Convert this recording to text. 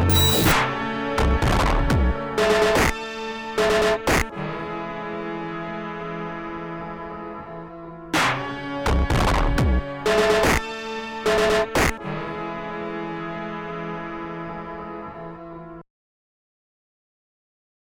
Bye.